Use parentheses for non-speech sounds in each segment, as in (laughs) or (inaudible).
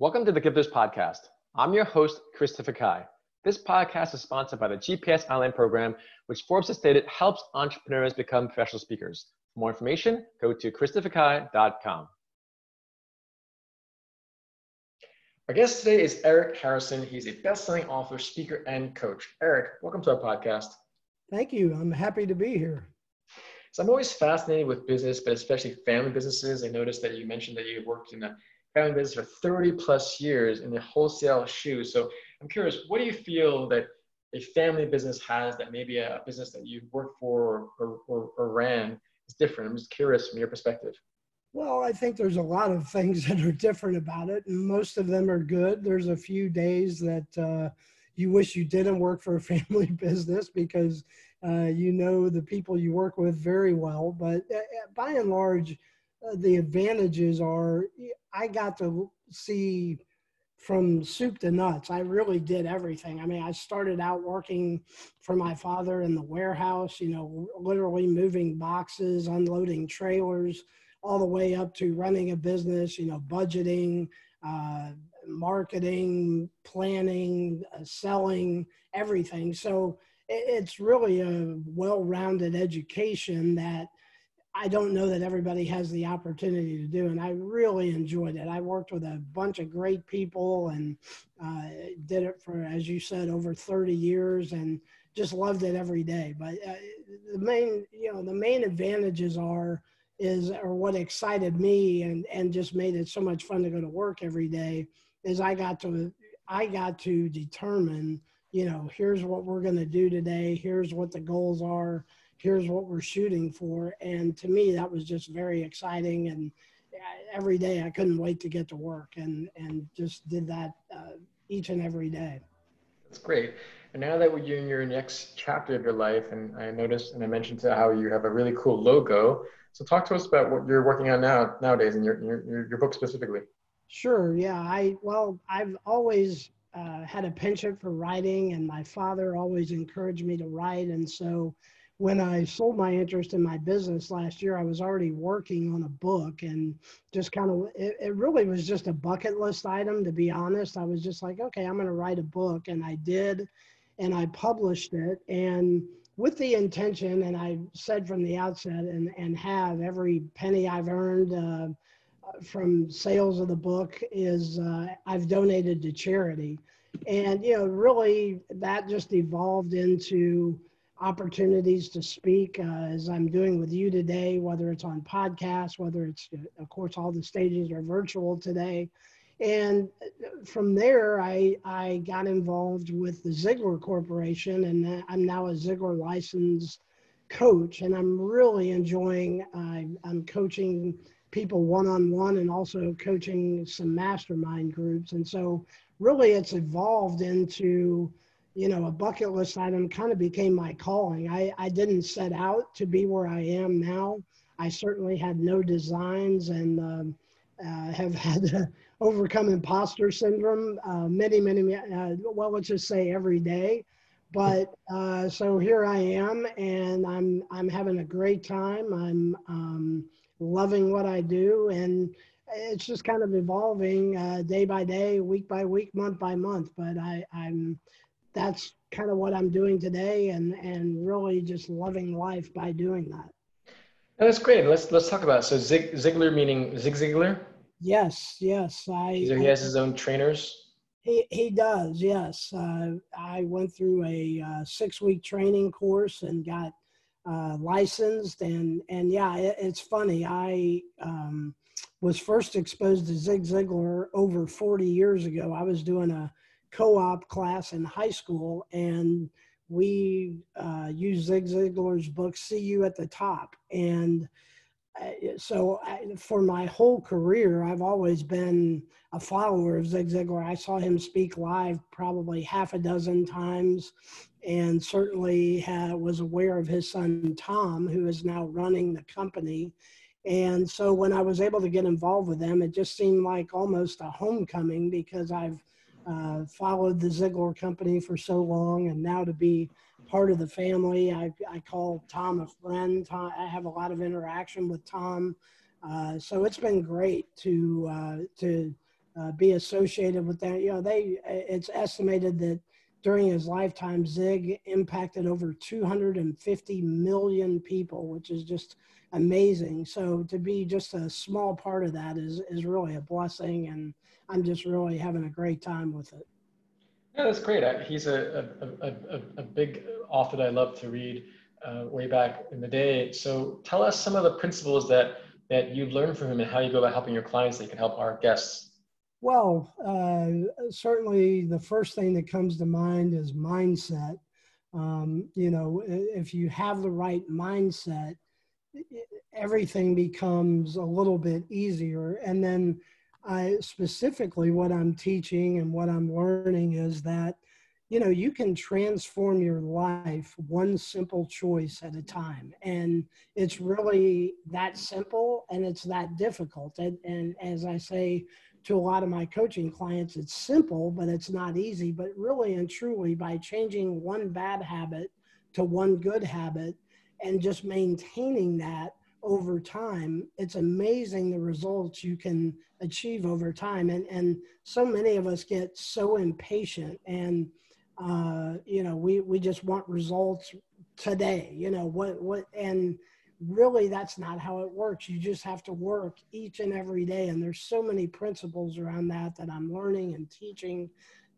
Welcome to the Gifters Podcast. I'm your host, Christopher Kai. This podcast is sponsored by the GPS Online program, which Forbes has stated helps entrepreneurs become professional speakers. For more information, go to christopherkai.com. Our guest today is Eric Harrison. He's a best-selling author, speaker, and coach. Eric, welcome to our podcast. Thank you. I'm happy to be here. So I'm always fascinated with business, but especially family businesses. I noticed that you mentioned that you worked in a family business for 30 plus years in the wholesale shoes. So I'm curious, what do you feel that a family business has that maybe a business that you worked for or, or, or ran is different? I'm just curious from your perspective. Well, I think there's a lot of things (laughs) that are different about it, and most of them are good. There's a few days that uh, you wish you didn't work for a (laughs) family business because uh, you know the people you work with very well. But uh, by and large, uh, the advantages are I got to see from soup to nuts. I really did everything. I mean, I started out working for my father in the warehouse, you know, literally moving boxes, unloading trailers, all the way up to running a business, you know, budgeting, uh, marketing, planning, uh, selling, everything. So it's really a well rounded education that I don't know that everybody has the opportunity to do, and I really enjoyed it. I worked with a bunch of great people and uh, did it for, as you said, over 30 years, and just loved it every day. But uh, the main, you know, the main advantages are is or what excited me and and just made it so much fun to go to work every day is I got to I got to determine, you know, here's what we're going to do today. Here's what the goals are here's what we're shooting for. And to me, that was just very exciting. And every day I couldn't wait to get to work and, and just did that uh, each and every day. That's great. And now that you're in your next chapter of your life, and I noticed and I mentioned to how you have a really cool logo. So talk to us about what you're working on now nowadays in your, your, your book specifically. Sure. Yeah. I, well, I've always uh, had a penchant for writing and my father always encouraged me to write. And so when I sold my interest in my business last year, I was already working on a book and just kind of, it, it, really was just a bucket list item, to be honest. I was just like, okay, I'm going to write a book. And I did, and I published it. And with the intention, and I said from the outset, and, and have every penny I've earned uh, from sales of the book is uh, I've donated to charity. And, you know, really that just evolved into, opportunities to speak uh, as I'm doing with you today, whether it's on podcasts, whether it's, of course, all the stages are virtual today. And from there, I, I got involved with the Ziglar Corporation, and I'm now a Ziglar licensed coach, and I'm really enjoying. Uh, I'm coaching people one on one, and also coaching some mastermind groups, and so really, it's evolved into you know, a bucket list item kind of became my calling. I, I didn't set out to be where I am now. I certainly had no designs and um, uh, have (laughs) had to overcome imposter syndrome uh, many, many, uh, well, let's just say every day. But uh, so here I am, and I'm I'm having a great time. I'm um, loving what I do, and it's just kind of evolving uh, day by day, week by week, month by month. But I, I'm that's kind of what I'm doing today and, and really just loving life by doing that. that's great. Let's, let's talk about it. So Zig, Ziglar meaning Zig Ziglar? Yes, yes. I, so he has his own trainers? He, he does, yes. Uh, I went through a uh, six week training course and got uh, licensed. And, and yeah, it, it's funny. I um, was first exposed to Zig Ziglar over 40 years ago. I was doing a co-op class in high school, and we uh, used Zig Ziglar's book "See You at the Top." And uh, so, I, for my whole career, I've always been a follower of Zig Ziglar. I saw him speak live probably half a dozen times, and certainly had, was aware of his son Tom, who is now running the company. And so when I was able to get involved with them, it just seemed like almost a homecoming because I've uh, followed the Ziglar company for so long, and now to be part of the family, I, I call Tom a friend. Tom, I have a lot of interaction with Tom, uh, so it's been great to uh, to uh, be associated with that. You know, they it's estimated that during his lifetime, Zig impacted over 250 million people, which is just amazing. So to be just a small part of that is is really a blessing, and I'm just really having a great time with it. Yeah, that's great. He's a, a, a, a big author that I love to read uh, way back in the day. So tell us some of the principles that, that you've learned from him and how you go about helping your clients that you can help our guests. Well, uh, certainly the first thing that comes to mind is mindset. Um, you know, if you have the right mindset, everything becomes a little bit easier. And then I specifically what I'm teaching and what I'm learning is that you know you can transform your life one simple choice at a time. And it's really that simple and it's that difficult. And, and as i say to a lot of my coaching clients it's simple but it's not easy. But really and truly by changing one bad habit to one good habit and just maintaining that over time, it's amazing the results you can achieve over time. And, and so many of us get so impatient and, uh, you know, we, we just want results today, you know, what, what, and really that's not how it works. You just have to work each and every day. And there's so many principles around that that I'm learning and teaching.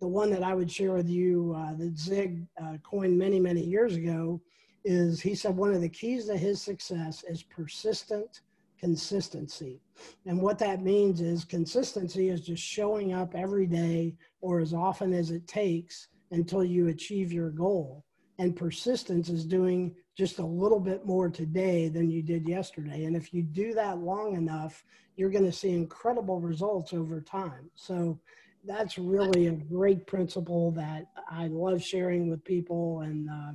The one that I would share with you uh, that Zig uh, coined many, many years ago is he said one of the keys to his success is persistent consistency. And what that means is consistency is just showing up every day or as often as it takes until you achieve your goal. And persistence is doing just a little bit more today than you did yesterday. And if you do that long enough, you're going to see incredible results over time. So that's really a great principle that I love sharing with people. And uh,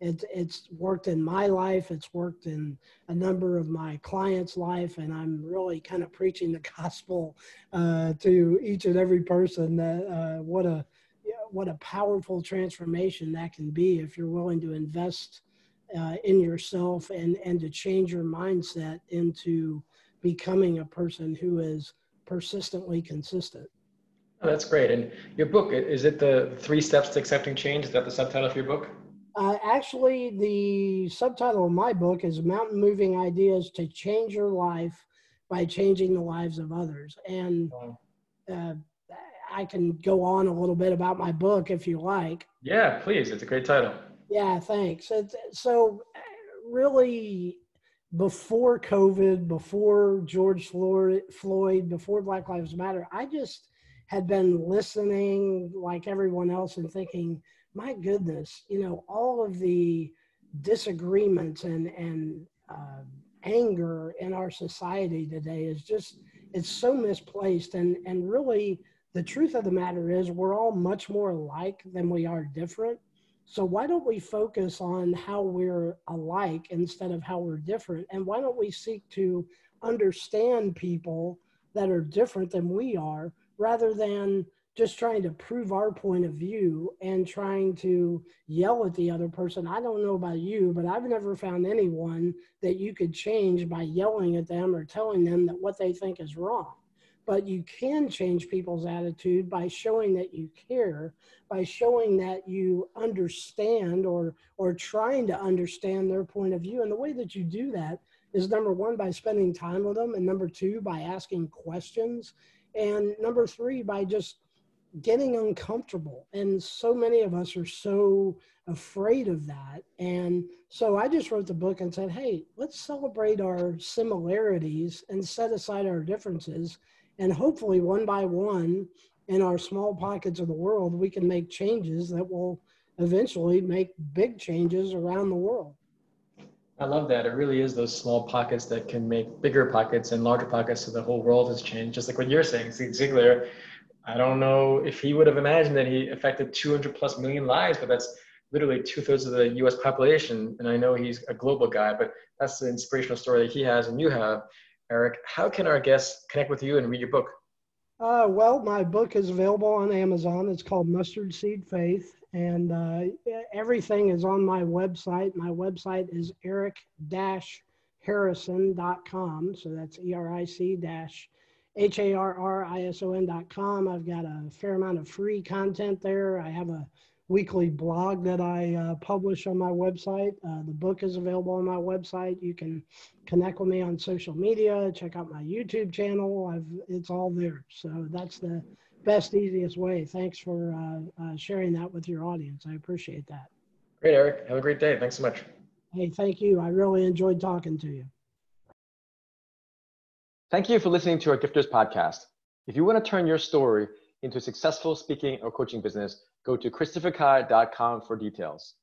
it's it's worked in my life. It's worked in a number of my clients' life, and I'm really kind of preaching the (laughs) gospel uh, to each and every person. That uh, what a what a powerful transformation that can be if you're willing to invest uh, in yourself and and to change your mindset into becoming a person who is persistently consistent. Oh, that's great. And your book is it the three steps to accepting change? Is that the subtitle of your book? Uh, actually, the subtitle of my book is Mountain Moving Ideas to Change Your Life by Changing the Lives of Others. And uh, I can go on a little bit about my book if you like. Yeah, please. It's a great title. Yeah, thanks. It's, so, really, before COVID, before George Floyd, before Black Lives Matter, I just had been listening like everyone else and thinking, my goodness, you know, all of the disagreements and and uh, anger in our society today is just it's so misplaced. And and really the truth of the matter is we're all much more alike than we are different. So why don't we focus on how we're alike instead of how we're different? And why don't we seek to understand people that are different than we are rather than just trying to prove our point of view and trying to yell at the other person. I don't know about you, but I've never found anyone that you could change by yelling at them or telling them that what they think is wrong. But you can change people's attitude by showing that you care, by showing that you understand or or trying to understand their point of view. And the way that you do that is number one by spending time with them, and number two by asking questions, and number three by just getting uncomfortable. And so many of us are so afraid of that. And so I just wrote the book and said, hey, let's celebrate our similarities and set aside our differences. And hopefully, one by one, in our small pockets of the world, we can make changes that will eventually make big changes around the world. I love that. It really is those small pockets that can make bigger pockets and larger pockets so the whole world has changed. Just like what you're saying, Zig Ziglar I don't know if he would have imagined that he affected 200 plus million lives, but that's literally two thirds of the US population. And I know he's a global guy, but that's the inspirational story that he has and you have. Eric, how can our guests connect with you and read your book? Uh, well, my book is available on Amazon. It's called Mustard Seed Faith, and uh, everything is on my website. My website is eric-harrison.com. So that's E R I C dash H A R R I S O N.com. I've got a fair amount of free content there. I have a weekly blog that I uh, publish on my website. Uh, the book is available on my website. You can connect with me on social media, check out my YouTube channel. I've, it's all there. So that's the best, easiest way. Thanks for uh, uh sharing that with your audience. I appreciate that. Great, Eric. Have a great day. Thanks so much. Hey, thank you. I really enjoyed talking to you. Thank you for listening to our Gifters podcast. If you want to turn your story into a successful speaking or coaching business, go to christopherkai.com for details.